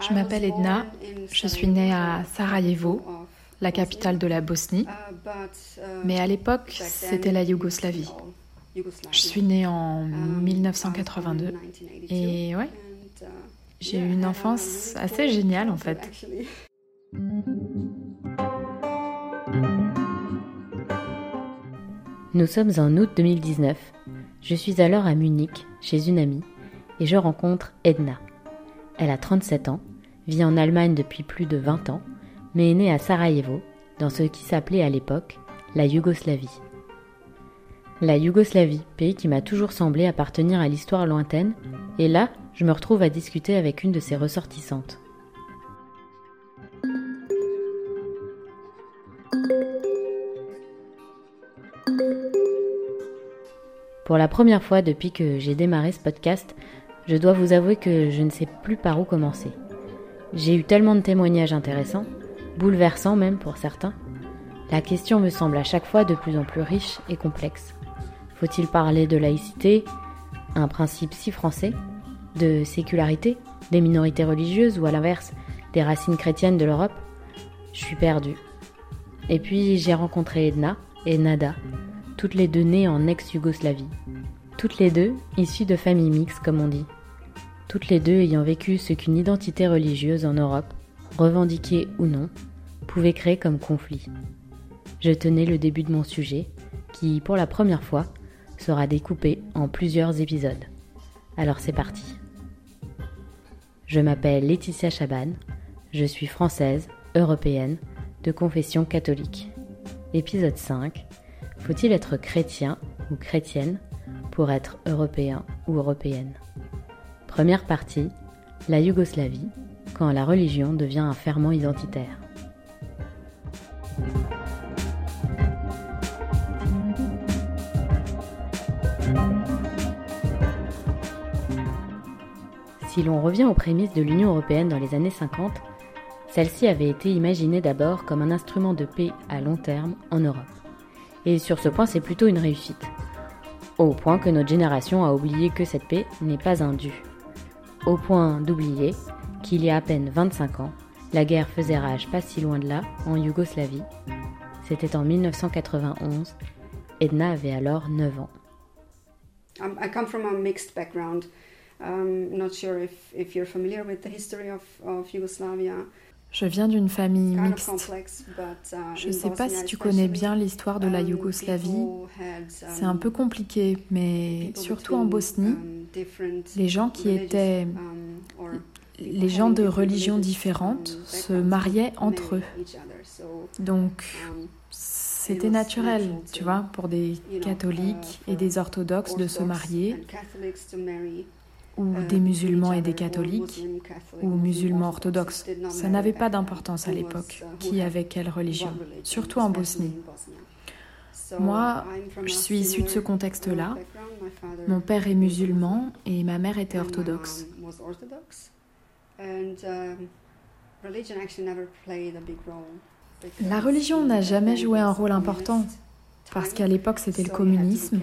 Je m'appelle Edna, je suis née à Sarajevo, la capitale de la Bosnie, mais à l'époque c'était la Yougoslavie. Je suis née en 1982 et ouais, j'ai eu une enfance assez géniale en fait. Nous sommes en août 2019. Je suis alors à Munich, chez une amie, et je rencontre Edna. Elle a 37 ans, vit en Allemagne depuis plus de 20 ans, mais est née à Sarajevo, dans ce qui s'appelait à l'époque la Yougoslavie. La Yougoslavie, pays qui m'a toujours semblé appartenir à l'histoire lointaine, et là, je me retrouve à discuter avec une de ses ressortissantes. Pour la première fois depuis que j'ai démarré ce podcast, je dois vous avouer que je ne sais plus par où commencer. J'ai eu tellement de témoignages intéressants, bouleversants même pour certains. La question me semble à chaque fois de plus en plus riche et complexe. Faut-il parler de laïcité, un principe si français, de sécularité, des minorités religieuses ou à l'inverse, des racines chrétiennes de l'Europe? Je suis perdue. Et puis j'ai rencontré Edna et Nada, toutes les deux nées en ex-Yougoslavie. Toutes les deux issues de familles mixtes, comme on dit. Toutes les deux ayant vécu ce qu'une identité religieuse en Europe, revendiquée ou non, pouvait créer comme conflit. Je tenais le début de mon sujet, qui, pour la première fois, sera découpé en plusieurs épisodes. Alors c'est parti. Je m'appelle Laetitia Chaban, je suis française, européenne, de confession catholique. Épisode 5 faut-il être chrétien ou chrétienne pour être européen ou européenne? Première partie, la Yougoslavie, quand la religion devient un ferment identitaire. Si l'on revient aux prémices de l'Union européenne dans les années 50, celle-ci avait été imaginée d'abord comme un instrument de paix à long terme en Europe. Et sur ce point, c'est plutôt une réussite. Au point que notre génération a oublié que cette paix n'est pas un dû. Au point d'oublier qu'il y a à peine 25 ans, la guerre faisait rage pas si loin de là, en Yougoslavie. C'était en 1991. Edna avait alors 9 ans. I come from a mixed background. Um, not sure if, if you're familiar with the history of, of Yugoslavia. Je viens d'une famille mixte. Uh, Je ne sais pas si tu connais bien l'histoire de la um, Yougoslavie. C'est un peu um, compliqué, mais surtout en Bosnie, um, les gens qui étaient les gens de religions différentes se mariaient entre eux. Donc, c'était naturel, tu vois, pour des catholiques et des orthodoxes de se marier ou euh, des musulmans et des catholiques, ou musulmans orthodoxes. Ça n'avait pas d'importance à l'époque, qui avait quelle religion, surtout en Bosnie. Moi, je suis issue de ce contexte-là. Mon père est musulman et ma mère était orthodoxe. La religion n'a jamais joué un rôle important parce qu'à l'époque c'était le communisme.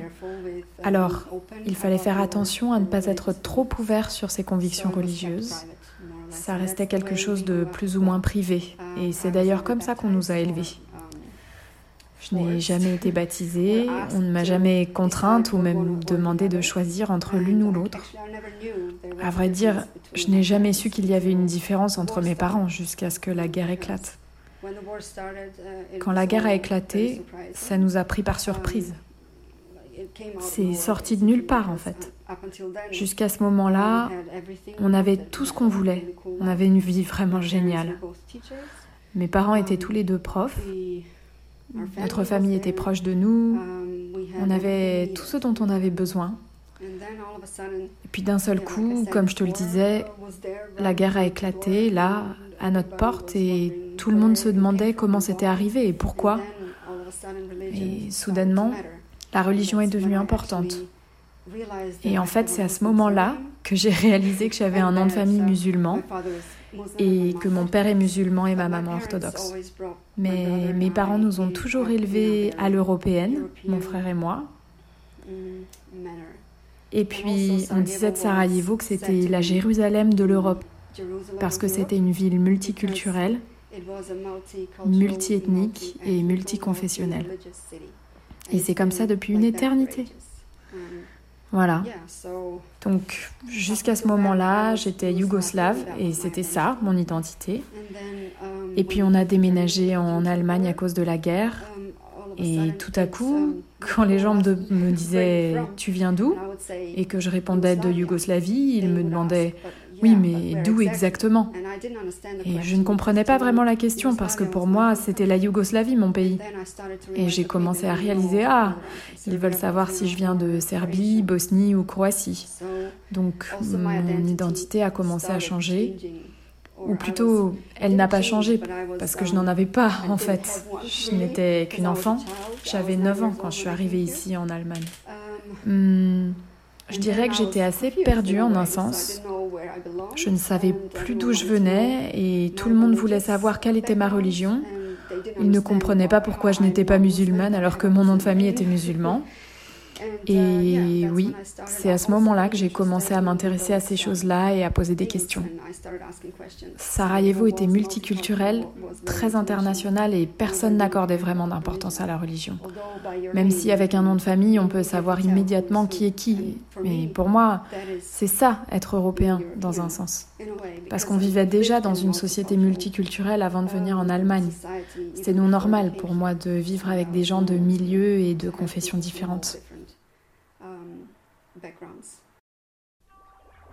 Alors, il fallait faire attention à ne pas être trop ouvert sur ses convictions religieuses. Ça restait quelque chose de plus ou moins privé, et c'est d'ailleurs comme ça qu'on nous a élevés. Je n'ai jamais été baptisée, on ne m'a jamais contrainte ou même demandé de choisir entre l'une ou l'autre. À vrai dire, je n'ai jamais su qu'il y avait une différence entre mes parents jusqu'à ce que la guerre éclate. Uh, Quand la guerre a éclaté, ça nous a pris par surprise. Um, C'est sorti de nulle part en fait. Jusqu'à ce moment-là, on avait tout ce qu'on voulait. On avait une vie vraiment géniale. Mes parents étaient tous les deux profs. Notre famille était proche de nous. Um, on avait tout ce dont on avait besoin. Et puis d'un seul coup, comme je te le disais, la guerre a éclaté là, à notre porte, et tout le monde se demandait comment c'était arrivé et pourquoi. Et soudainement, la religion est devenue importante. Et en fait, c'est à ce moment-là que j'ai réalisé que j'avais un nom de famille musulman et que mon père est musulman et ma maman orthodoxe. Mais mes parents nous ont toujours élevés à l'européenne, mon frère et moi. Et puis, on disait de Sarajevo que c'était la Jérusalem de l'Europe, parce que c'était une ville multiculturelle, multiethnique et multiconfessionnelle. Et c'est comme ça depuis une éternité. Voilà. Donc jusqu'à ce moment-là, j'étais yougoslave et c'était ça, mon identité. Et puis on a déménagé en Allemagne à cause de la guerre. Et tout à coup, quand les gens me disaient Tu viens d'où? et que je répondais de Yougoslavie, ils me demandaient oui, mais d'où exactement? Et je ne comprenais pas vraiment la question parce que pour moi, c'était la Yougoslavie, mon pays. Et j'ai commencé à réaliser, ah, ils veulent savoir si je viens de Serbie, Bosnie ou Croatie. Donc mon identité a commencé à changer. Ou plutôt, elle n'a pas changé parce que je n'en avais pas en fait. Je n'étais qu'une enfant. J'avais 9 ans quand je suis arrivée ici en Allemagne. Hmm, je dirais que j'étais assez perdue en un sens. Je ne savais plus d'où je venais et tout le monde voulait savoir quelle était ma religion. Ils ne comprenaient pas pourquoi je n'étais pas musulmane alors que mon nom de famille était musulman. Et oui, c'est à ce moment-là que j'ai commencé à m'intéresser à ces choses-là et à poser des questions. Sarajevo était multiculturel, très international et personne n'accordait vraiment d'importance à la religion. Même si avec un nom de famille, on peut savoir immédiatement qui est qui. Mais pour moi, c'est ça, être européen, dans un sens. Parce qu'on vivait déjà dans une société multiculturelle avant de venir en Allemagne. C'était non normal pour moi de vivre avec des gens de milieux et de confessions différentes.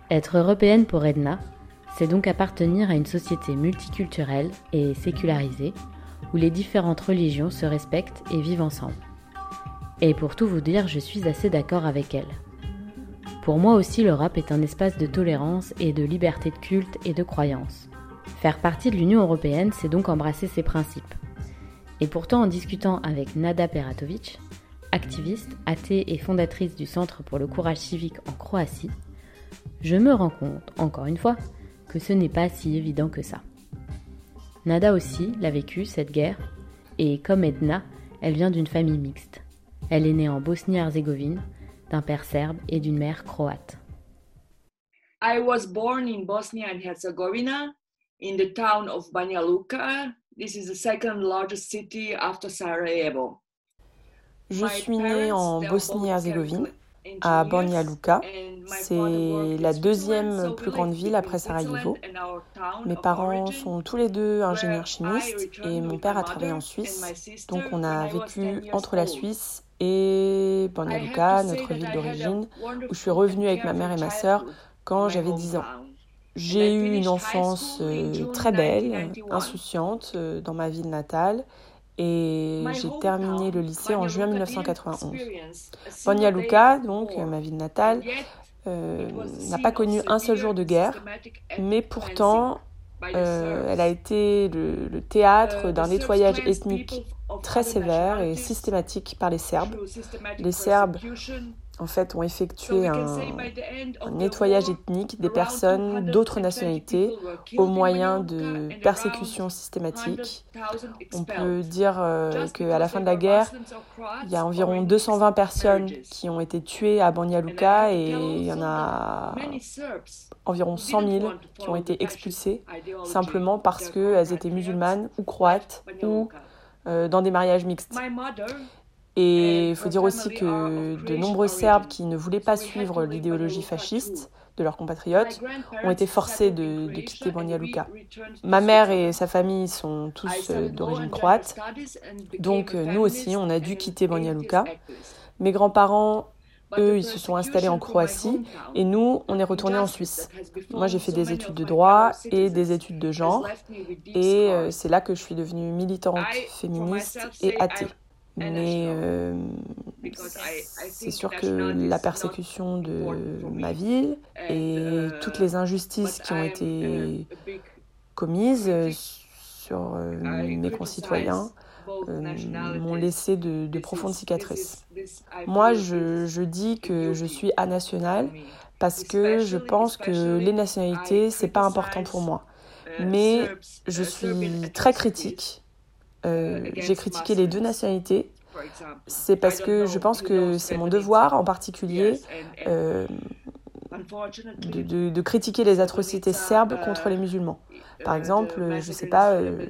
Être européenne pour Edna, c'est donc appartenir à une société multiculturelle et sécularisée, où les différentes religions se respectent et vivent ensemble. Et pour tout vous dire, je suis assez d'accord avec elle. Pour moi aussi, l'Europe est un espace de tolérance et de liberté de culte et de croyance. Faire partie de l'Union européenne, c'est donc embrasser ses principes. Et pourtant, en discutant avec Nada Peratovic, activiste, athée et fondatrice du Centre pour le courage civique en Croatie, je me rends compte, encore une fois, que ce n'est pas si évident que ça. Nada aussi l'a vécu, cette guerre, et comme Edna, elle vient d'une famille mixte. Elle est née en Bosnie-Herzégovine, d'un père serbe et d'une mère croate. I was born in Bosnia and Herzegovina, in the town of Banja Luka. This is the second largest city after Sarajevo. Je suis née en Bosnie-Herzégovine, à Banja Luka. C'est la deuxième plus grande ville après Sarajevo. Mes parents sont tous les deux ingénieurs chimistes et mon père a travaillé en Suisse. Donc on a vécu entre la Suisse et Banja Luka, notre ville d'origine, où je suis revenue avec ma mère et ma sœur quand j'avais 10 ans. J'ai eu une enfance euh, très belle, insouciante euh, dans ma ville natale et j'ai terminé le lycée en juin 1991. Banja Luka, donc ma ville natale, euh, n'a pas connu un seul jour de guerre, mais pourtant euh, elle a été le théâtre d'un nettoyage ethnique très sévère et systématique par les Serbes. Les Serbes en fait, ont effectué un, nettoyage ethnique des personnes d'autres nationalités au moyen de persécutions systématiques. On peut dire euh, qu'à la fin de la guerre, il y a environ 220 personnes qui ont été tuées à Banja Luka et il y en a environ 100 000 qui ont été expulsées simplement parce qu'elles étaient musulmanes ou croates ou euh, dans des mariages mixtes. Et il faut dire aussi que de nombreux Serbes qui ne voulaient pas suivre l'idéologie fasciste de leurs compatriotes ont été forcés de, quitter Banja Luka. Ma mère et sa famille sont tous euh, d'origine croate, donc euh, nous aussi on a dû quitter Banja Luka. Mes grands-parents, eux, ils se sont installés en Croatie et nous, on est retournés en Suisse. Moi, j'ai fait des études de droit et des études de genre et euh, c'est là que je suis devenue militante féministe et athée. Mais euh, c'est sûr que la persécution de ma ville et uh, toutes les injustices qui ont été commises sur euh, mes concitoyens euh, m'ont laissé de, profondes cicatrices. Moi, je, je, dis que je suis anationale parce que je pense que les nationalités, c'est pas important pour moi. Uh, Mais je uh, suis très critique euh, j'ai critiqué les deux nationalités. C'est parce que je pense que c'est mon devoir en particulier euh, de, de, critiquer les atrocités serbes contre les musulmans. Par exemple, je ne sais pas, euh,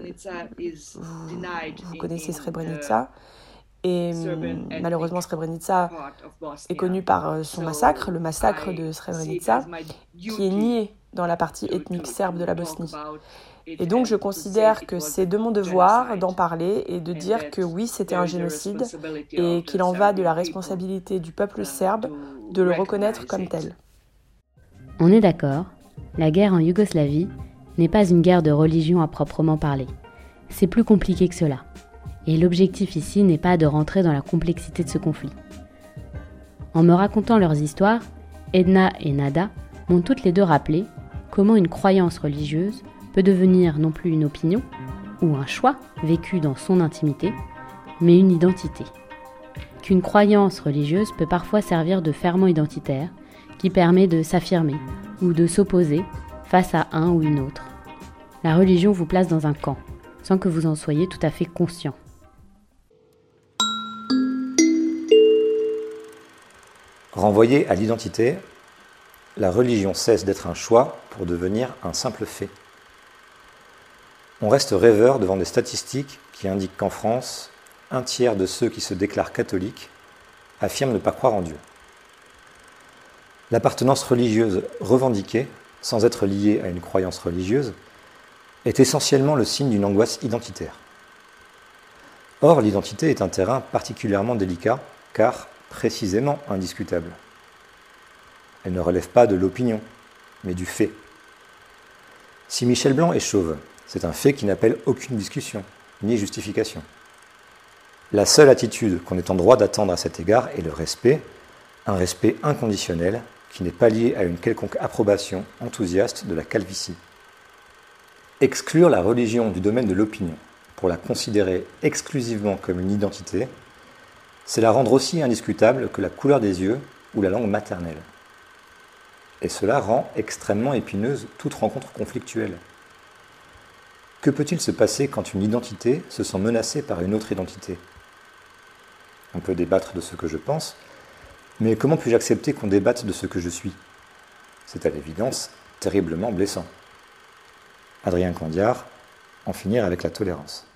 vous, connaissez Srebrenica, et malheureusement Srebrenica est connu par son massacre, le massacre de Srebrenica, qui est nié dans la partie ethnique serbe de la Bosnie. Et donc je considère que c'est de mon devoir d'en parler et de dire que oui, c'était un génocide et qu'il en va de la responsabilité du peuple serbe de le reconnaître comme tel. On est d'accord, la guerre en Yougoslavie n'est pas une guerre de religion à proprement parler. C'est plus compliqué que cela. Et l'objectif ici n'est pas de rentrer dans la complexité de ce conflit. En me racontant leurs histoires, Edna et Nada m'ont toutes les deux rappelé comment une croyance religieuse peut devenir non plus une opinion ou un choix vécu dans son intimité, mais une identité. Qu'une croyance religieuse peut parfois servir de ferment identitaire qui permet de s'affirmer ou de s'opposer face à un ou une autre. La religion vous place dans un camp, sans que vous en soyez tout à fait conscient. Renvoyée à l'identité, la religion cesse d'être un choix pour devenir un simple fait. On reste rêveur devant des statistiques qui indiquent qu'en France, un tiers de ceux qui se déclarent catholiques affirment ne pas croire en Dieu. L'appartenance religieuse revendiquée, sans être liée à une croyance religieuse, est essentiellement le signe d'une angoisse identitaire. Or, l'identité est un terrain particulièrement délicat, car précisément indiscutable. Elle ne relève pas de l'opinion, mais du fait. Si Michel Blanc est chauve, c'est un fait qui n'appelle aucune discussion, ni justification. La seule attitude qu'on est en droit d'attendre à cet égard est le respect, un respect inconditionnel qui n'est pas lié à une quelconque approbation enthousiaste de la calvitie. Exclure la religion du domaine de l'opinion pour la considérer exclusivement comme une identité, c'est la rendre aussi indiscutable que la couleur des yeux ou la langue maternelle. Et cela rend extrêmement épineuse toute rencontre conflictuelle. Que peut-il se passer quand une identité se sent menacée par une autre identité? On peut débattre de ce que je pense, mais comment puis-je accepter qu'on débatte de ce que je suis? C'est à l'évidence terriblement blessant. Adrien Candiard, en finir avec la tolérance.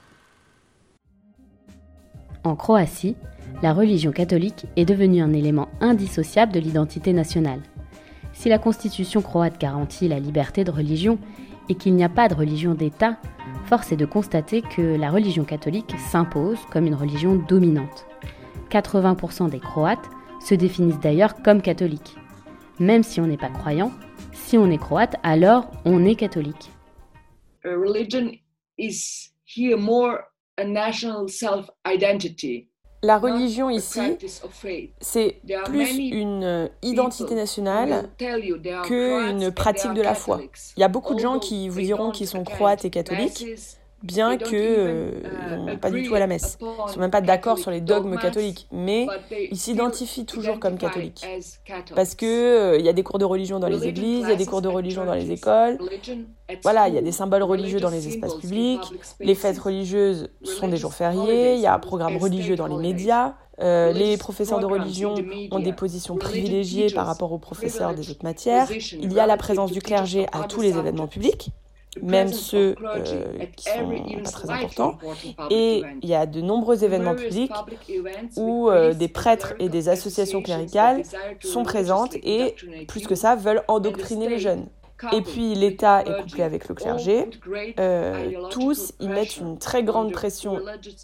En Croatie, la religion catholique est devenue un élément indissociable de l'identité nationale. Si la constitution croate garantit la liberté de religion et qu'il n'y a pas de religion d'État, force est de constater que la religion catholique s'impose comme une religion dominante. 80% des Croates se définissent d'ailleurs comme catholiques. Même si on n'est pas croyant, si on est croate, alors on est catholique. religion is here more a national self-identity la religion ici, c'est plus une identité nationale qu'une pratique de la foi. Il y a beaucoup de gens qui vous diront qu'ils sont croates et catholiques, bien qu'ils euh, uh, n'ont pas du tout à la messe. Ils ne sont même pas d'accord sur les dogmes catholiques, mais ils s'identifient toujours comme catholiques. Parce qu'il euh, il y a des cours de religion dans les églises, il y a des cours de religion dans les écoles. Voilà, il y a des symboles religieux dans les espaces publics, les fêtes religieuses sont des jours fériés, il y a un programme religieux dans les médias. Euh, les professeurs de religion ont des positions privilégiées par rapport aux professeurs des autres matières. Il y a la présence du clergé à tous les événements publics même ceux euh, qui sont pas très importants. Et il y a de nombreux événements publics où euh, des prêtres et des associations cléricales sont présentes et, plus que ça, veulent endoctriner les jeunes. Et puis l'État est couplé avec le clergé. Euh, tous y mettent une très grande pression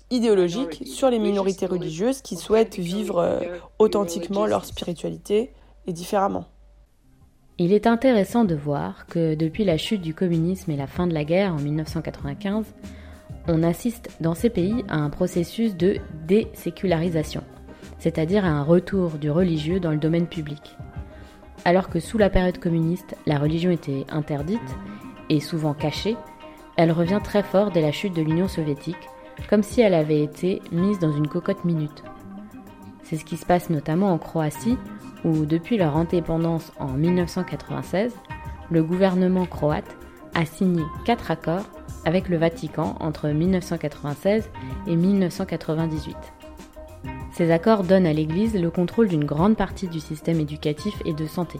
idéologique sur les minorités religieuses qui souhaitent vivre authentiquement leur spiritualité et différemment. Il est intéressant de voir que depuis la chute du communisme et la fin de la guerre en 1995, on assiste dans ces pays à un processus de désécularisation, c'est-à-dire à un retour du religieux dans le domaine public. Alors que sous la période communiste, la religion était interdite et souvent cachée, elle revient très fort dès la chute de l'Union soviétique, comme si elle avait été mise dans une cocotte minute. C'est ce qui se passe notamment en Croatie, où depuis leur indépendance en 1996, le gouvernement croate a signé quatre accords avec le Vatican entre 1996 et 1998. Ces accords donnent à l'Église le contrôle d'une grande partie du système éducatif et de santé.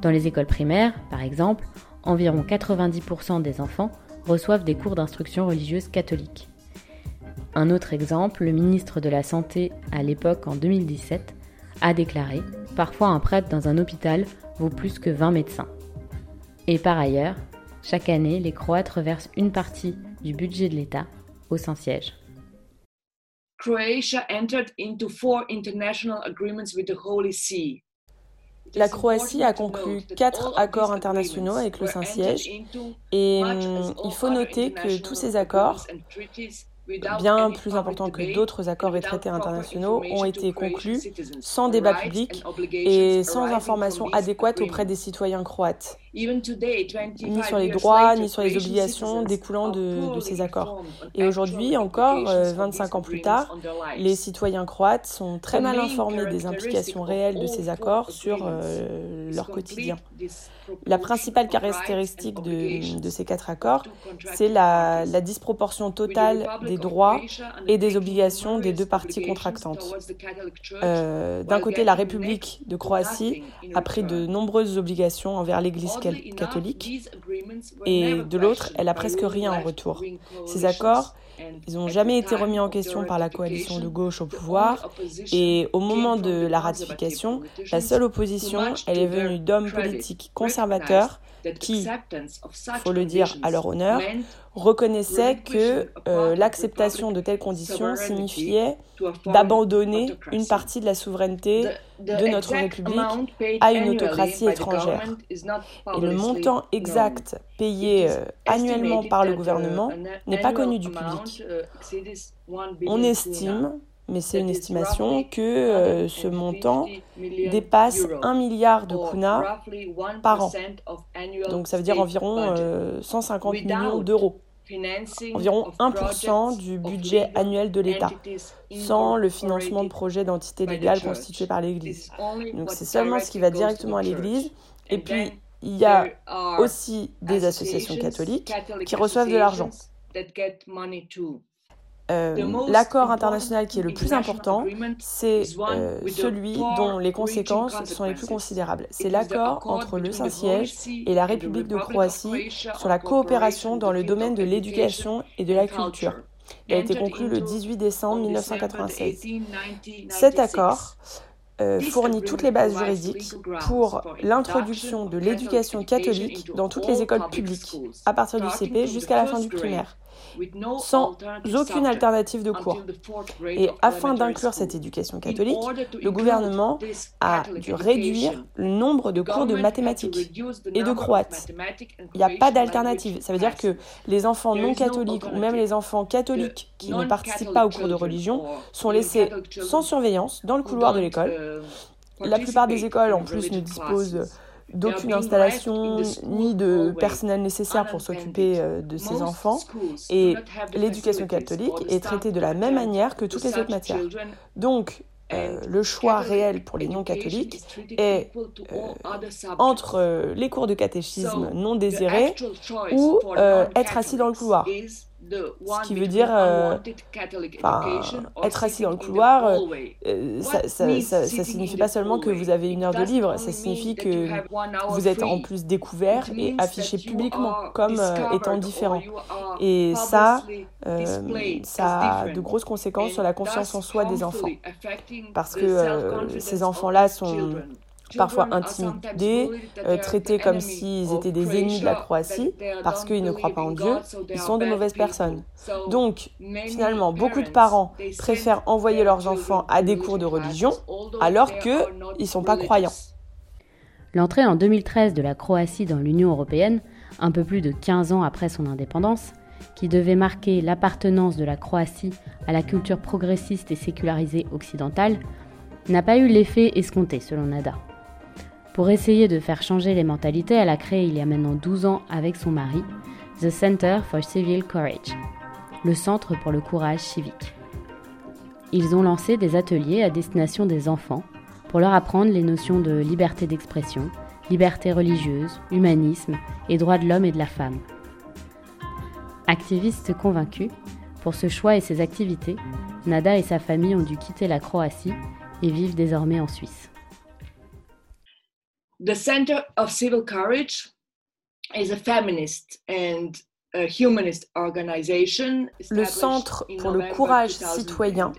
Dans les écoles primaires, par exemple, environ 90% des enfants reçoivent des cours d'instruction religieuse catholique. Un autre exemple, le ministre de la Santé à l'époque en 2017 a déclaré Parfois un prêtre dans un hôpital vaut plus que 20 médecins. Et par ailleurs, chaque année, les Croates reversent une partie du budget de l'État au Saint-Siège. La Croatie a conclu quatre accords internationaux avec le Saint-Siège et hum, il faut noter que tous ces accords bien plus importants que d'autres accords et traités internationaux, ont été conclus sans débat public et sans information adéquate auprès des citoyens croates ni sur les droits, ni sur les obligations découlant de, ces accords. Et aujourd'hui, encore, 25 euh, ans plus tard, les citoyens croates sont très mal informés des implications réelles de ces accords sur euh, leur quotidien. La principale caractéristique de, ces quatre accords, c'est la, disproportion totale des droits et des obligations des deux parties contractantes. Euh, d'un côté, la République de Croatie a pris de nombreuses obligations envers l'Église catholique, et de l'autre, elle a presque rien en retour. Ces accords, ils n'ont jamais été remis en question par la coalition de gauche au pouvoir, et au moment de la ratification, la seule opposition, elle est venue d'hommes politiques conservateurs qui, faut le dire à leur honneur, reconnaissaient que euh, l'acceptation de telles conditions signifiait d'abandonner une partie de la souveraineté de notre République à une autocratie étrangère. Et le montant exact payé euh, annuellement par le gouvernement n'est pas connu du public. Uh, On estime mais c'est une estimation que euh, ce montant dépasse 1 milliard de kuna par an. Donc ça veut dire environ 150 euh, millions d'euros. Environ 1% du budget annuel de l'État, sans le financement de projets d'entités légales constituées par l'Église. Donc c'est seulement ce qui va directement à l'Église. Et puis, il y a aussi des associations catholiques qui reçoivent de l'argent. Euh, l'accord international qui est le plus important, c'est euh, celui dont les conséquences sont les plus considérables. C'est l'accord entre le Saint-Siège et la République de Croatie sur la coopération dans le domaine de l'éducation et de la culture. Il a été conclu le 18 décembre 1996. Cet accord euh, fournit toutes les bases juridiques pour l'introduction de l'éducation catholique dans toutes les écoles publiques, à partir du CP jusqu'à la fin du primaire sans aucune alternative de cours. Et afin d'inclure cette éducation catholique, le gouvernement a dû réduire le nombre de cours de mathématiques et de croate. Il n'y a pas d'alternative. Ça veut dire que les enfants non catholiques ou même les enfants catholiques qui ne participent pas aux cours de religion sont laissés sans surveillance dans le couloir de l'école. Uh, La plupart des écoles, en plus, ne disposent d'aucune installation ni de personnel nécessaire pour s'occuper euh, de ces enfants. Et l'éducation catholique est traitée de la même manière que toutes les autres matières. Donc, euh, le choix réel pour les non-catholiques est euh, entre les cours de catéchisme non désirés ou être assis dans le couloir. Ce qui veut dire euh, être assis dans le couloir, euh, euh, ça, ça, signifie pas seulement que vous avez une heure de libre, ça signifie que vous êtes en plus découvert et affiché publiquement comme étant différent. Et ça, ça a de grosses conséquences sur la confiance en soi des enfants. Parce que ces enfants-là sont parfois intimidés, euh, traités comme s'ils étaient des ennemis de la Croatie, parce qu'ils ne croient pas en Dieu, ils sont de mauvaises personnes. Donc, finalement, beaucoup de parents préfèrent envoyer leurs enfants à des cours de religion, alors qu'ils ne sont pas croyants. L'entrée en 2013 de la Croatie dans l'Union européenne, un peu plus de 15 ans après son indépendance, qui devait marquer l'appartenance de la Croatie à la culture progressiste et sécularisée occidentale, n'a pas eu l'effet escompté selon Nada. Pour essayer de faire changer les mentalités, elle a créé il y a maintenant 12 ans avec son mari The Center for Civil Courage, le Centre pour le courage civique. Ils ont lancé des ateliers à destination des enfants pour leur apprendre les notions de liberté d'expression, liberté religieuse, humanisme et droits de l'homme et de la femme. Activiste convaincue, pour ce choix et ses activités, Nada et sa famille ont dû quitter la Croatie et vivent désormais en Suisse. The Center of Civil Courage is a feminist and le Centre pour le courage citoyen,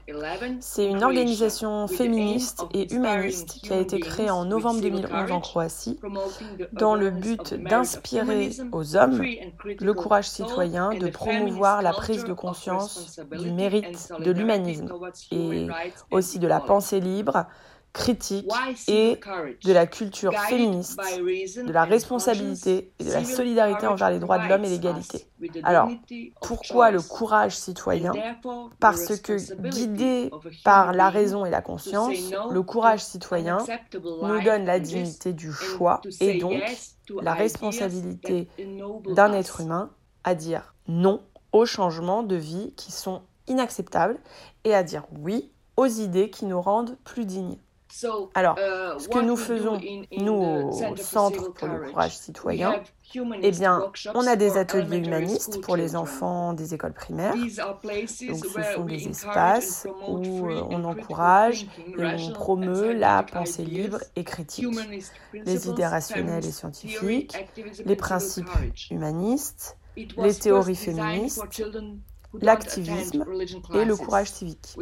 c'est une organisation féministe et humaniste qui a été créée en novembre 2011 en Croatie dans le but d'inspirer aux hommes le courage citoyen, de promouvoir la prise de conscience du mérite de l'humanisme et aussi de la pensée libre critique et de la culture féministe, de la responsabilité et de la solidarité envers les droits de l'homme et l'égalité. Alors, pourquoi le courage citoyen? Parce que guidé par la raison et la conscience, le courage citoyen nous donne la dignité du choix et donc la responsabilité d'un être humain à dire non aux changements de vie qui sont inacceptables et à dire oui aux idées qui nous rendent plus dignes. Alors, uh, ce que nous faisons, nous, au Centre pour le courage citoyen, eh bien, on a des ateliers humanistes pour les enfants des écoles primaires. Donc, ce sont des espaces où on encourage et on promeut la pensée libre et critique, les idées rationnelles et scientifiques, les principes humanistes, les théories féministes, l'activisme et le courage civique.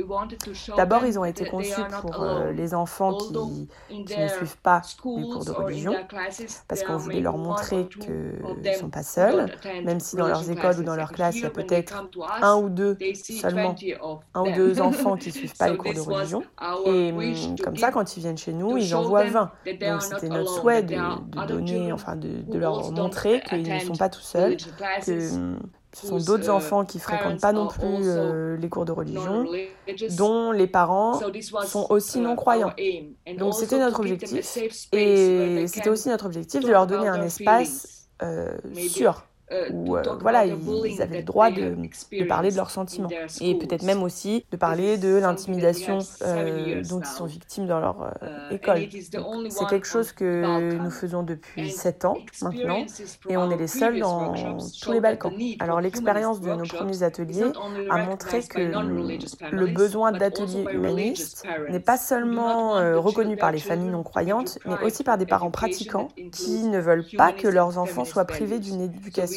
D'abord, ils ont été conçus pour euh, les enfants qui, ne suivent pas les cours de religion, parce qu'on voulait leur montrer qu'ils ne sont pas seuls, même si dans leurs écoles ou dans leurs classes, il y a peut-être un ou deux seulement, un ou deux enfants qui ne suivent pas les cours de religion. Et hum, comme ça, quand ils viennent chez nous, ils en voient 20. Donc c'était notre souhait de, de donner, enfin de, de leur montrer qu'ils ne sont pas tout seuls, que hum, ce sont d'autres enfants qui fréquentent pas non plus euh, les cours de religion, dont les parents sont aussi non-croyants. Donc c'était notre objectif. Et c'était aussi notre objectif de leur donner un espace euh, sûr euh, où euh, voilà, ils, avaient le droit de, de, parler de leurs sentiments. et peut-être même aussi de parler de l'intimidation euh, dont ils sont victimes dans leur école. C'est quelque chose que nous faisons depuis sept ans maintenant. et on est les seuls dans tous les Balkans. Alors l'expérience de nos premiers ateliers a montré que le besoin d'ateliers humanistes n'est pas seulement reconnu par les familles non croyantes, mais aussi par des parents pratiquants qui ne veulent pas que leurs enfants soient privés d'une éducation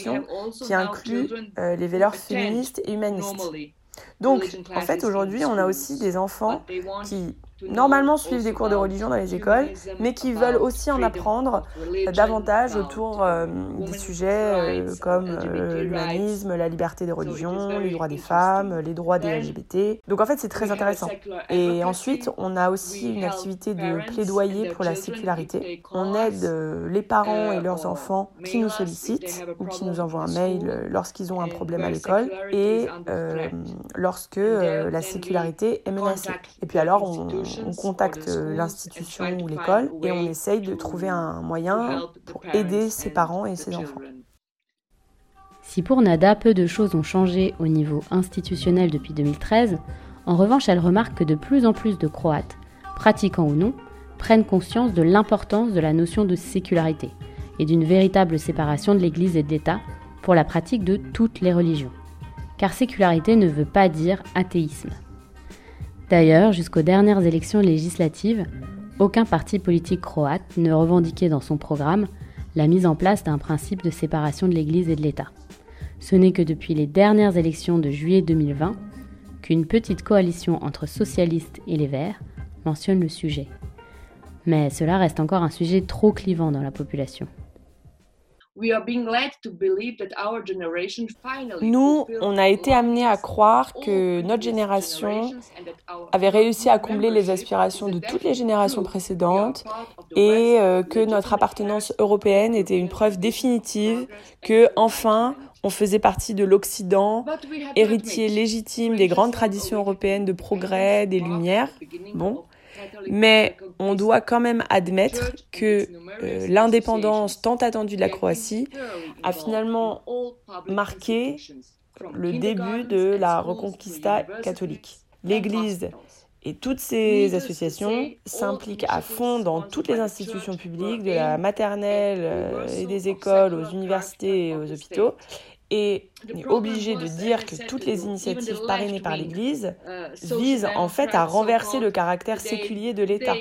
qui inclut euh, les valeurs féministes et humanistes. Donc, en fait, aujourd'hui, on a aussi des enfants qui normalement suivent des cours de religion dans les écoles, mais qui veulent aussi en apprendre davantage autour euh, des sujets euh, comme euh, l'humanisme, la liberté des religions, les droits des femmes, les droits des LGBT. Donc en fait, c'est très intéressant. Et ensuite, on a aussi une activité de plaidoyer pour la sécularité. On aide les parents et leurs enfants qui nous sollicitent ou qui nous envoient un mail lorsqu'ils ont un problème à l'école et lorsque la sécularité est menacée. Et puis alors, on, on contacte euh, l'institution ou l'école et on essaye de trouver un moyen pour aider ses parents et ses enfants. Si pour Nada, peu de choses ont changé au niveau institutionnel depuis 2013, en revanche, elle remarque que de plus en plus de Croates, pratiquants ou non, prennent conscience de l'importance de la notion de sécularité et d'une véritable séparation de l'Église et de l'État pour la pratique de toutes les religions. Car sécularité ne veut pas dire athéisme. D'ailleurs, jusqu'aux dernières élections législatives, aucun parti politique croate ne revendiquait dans son programme la mise en place d'un principe de séparation de l'Église et de l'État. Ce n'est que depuis les dernières élections de juillet 2020 qu'une petite coalition entre socialistes et les Verts mentionne le sujet. Mais cela reste encore un sujet trop clivant dans la population. Nous, on a été amenés à croire que notre génération avait réussi à combler les aspirations de toutes les générations précédentes et euh, que notre appartenance européenne était une preuve définitive que, enfin, on faisait partie de l'Occident, héritier légitime des grandes traditions européennes de progrès, des Lumières. Bon, mais on doit quand même admettre que euh, l'indépendance tant attendue de la Croatie a finalement marqué le début de la Reconquista catholique. L'Église et toutes ces associations s'impliquent à fond dans toutes les institutions publiques, de la maternelle euh, et des écoles aux universités et aux hôpitaux. Et est obligé de dire que toutes les initiatives parrainées par l'Église visent en fait à renverser le caractère séculier de l'État.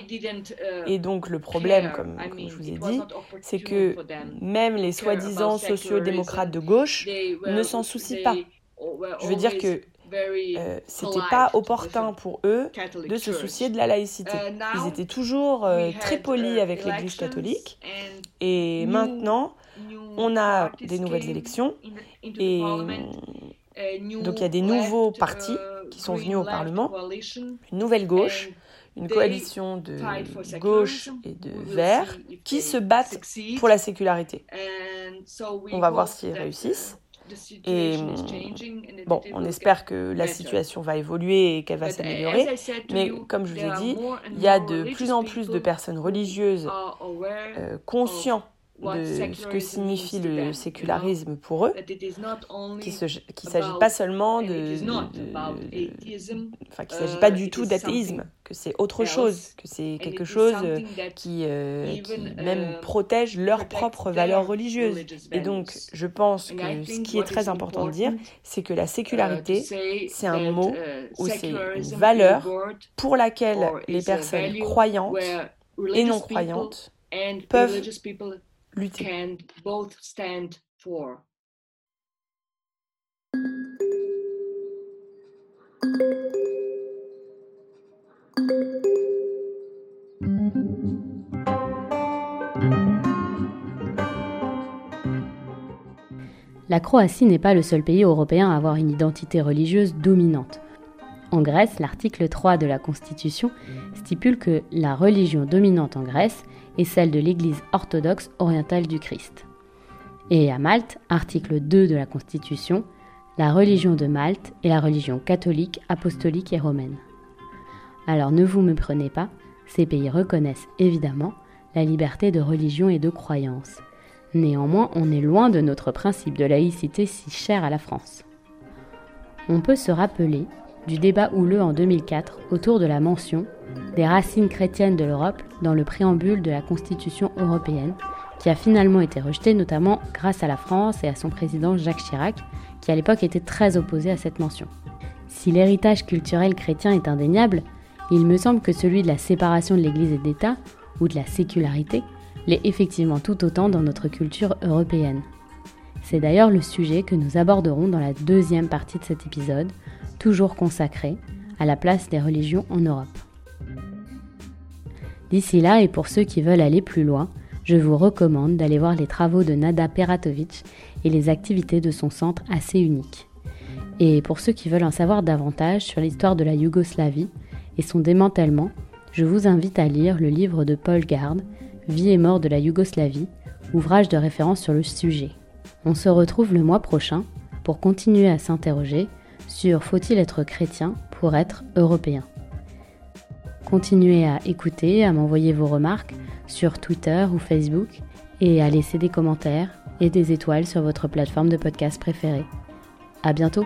Et donc le problème, comme, je vous ai dit, c'est que même les soi-disant sociaux-démocrates de gauche ne s'en soucient pas. Je veux dire que euh, c'était pas opportun pour eux de se soucier de la laïcité. Ils étaient toujours euh, très polis avec l'Église catholique. Et maintenant, on a des nouvelles élections et donc il y a des nouveaux partis qui sont venus au Parlement, une nouvelle gauche, une coalition de gauche et de verts qui se battent pour la sécularité. On va voir s'ils réussissent. Et bon, on espère que la situation va évoluer et qu'elle va s'améliorer. Mais comme je vous ai dit, il y a de plus en plus de personnes religieuses euh, conscientes de ce que signifie le sécularisme pour eux, qu'il ne s'agit pas seulement de... enfin, qu'il ne s'agit pas du tout d'athéisme, que c'est autre chose, que c'est quelque chose qui, euh, qui même protège leurs propres valeurs religieuses. Et donc, je pense que ce qui est très important de dire, c'est que la sécularité, c'est un mot ou c'est une valeur pour laquelle les personnes croyantes et non croyantes peuvent lutter. La Croatie n'est pas le seul pays européen à avoir une identité religieuse dominante. En Grèce, l'article 3 de la Constitution stipule que la religion dominante en Grèce et celle de l'Église orthodoxe orientale du Christ. Et à Malte, article 2 de la Constitution, la religion de Malte est la religion catholique, apostolique et romaine. Alors ne vous méprenez pas, ces pays reconnaissent évidemment la liberté de religion et de croyance. Néanmoins, on est loin de notre principe de laïcité si cher à la France. On peut se rappeler du débat houleux en 2004 autour de la mention des racines chrétiennes de l'Europe dans le préambule de la Constitution européenne, qui a finalement été rejetée notamment grâce à la France et à son président Jacques Chirac, qui à l'époque était très opposé à cette mention. Si l'héritage culturel chrétien est indéniable, il me semble que celui de la séparation de l'Église et de l'État, ou de la sécularité, l'est effectivement tout autant dans notre culture européenne. C'est d'ailleurs le sujet que nous aborderons dans la deuxième partie de cet épisode, toujours consacré à la place des religions en Europe. D'ici là, et pour ceux qui veulent aller plus loin, je vous recommande d'aller voir les travaux de Nada Peratovic et les activités de son centre assez unique. Et pour ceux qui veulent en savoir davantage sur l'histoire de la Yougoslavie et son démantèlement, je vous invite à lire le livre de Paul Gard, Vie et mort de la Yougoslavie, ouvrage de référence sur le sujet. On se retrouve le mois prochain pour continuer à s'interroger sur Faut-il être chrétien pour être européen? Continuez à écouter, à m'envoyer vos remarques sur Twitter ou Facebook et à laisser des commentaires et des étoiles sur votre plateforme de podcast préférée. À bientôt!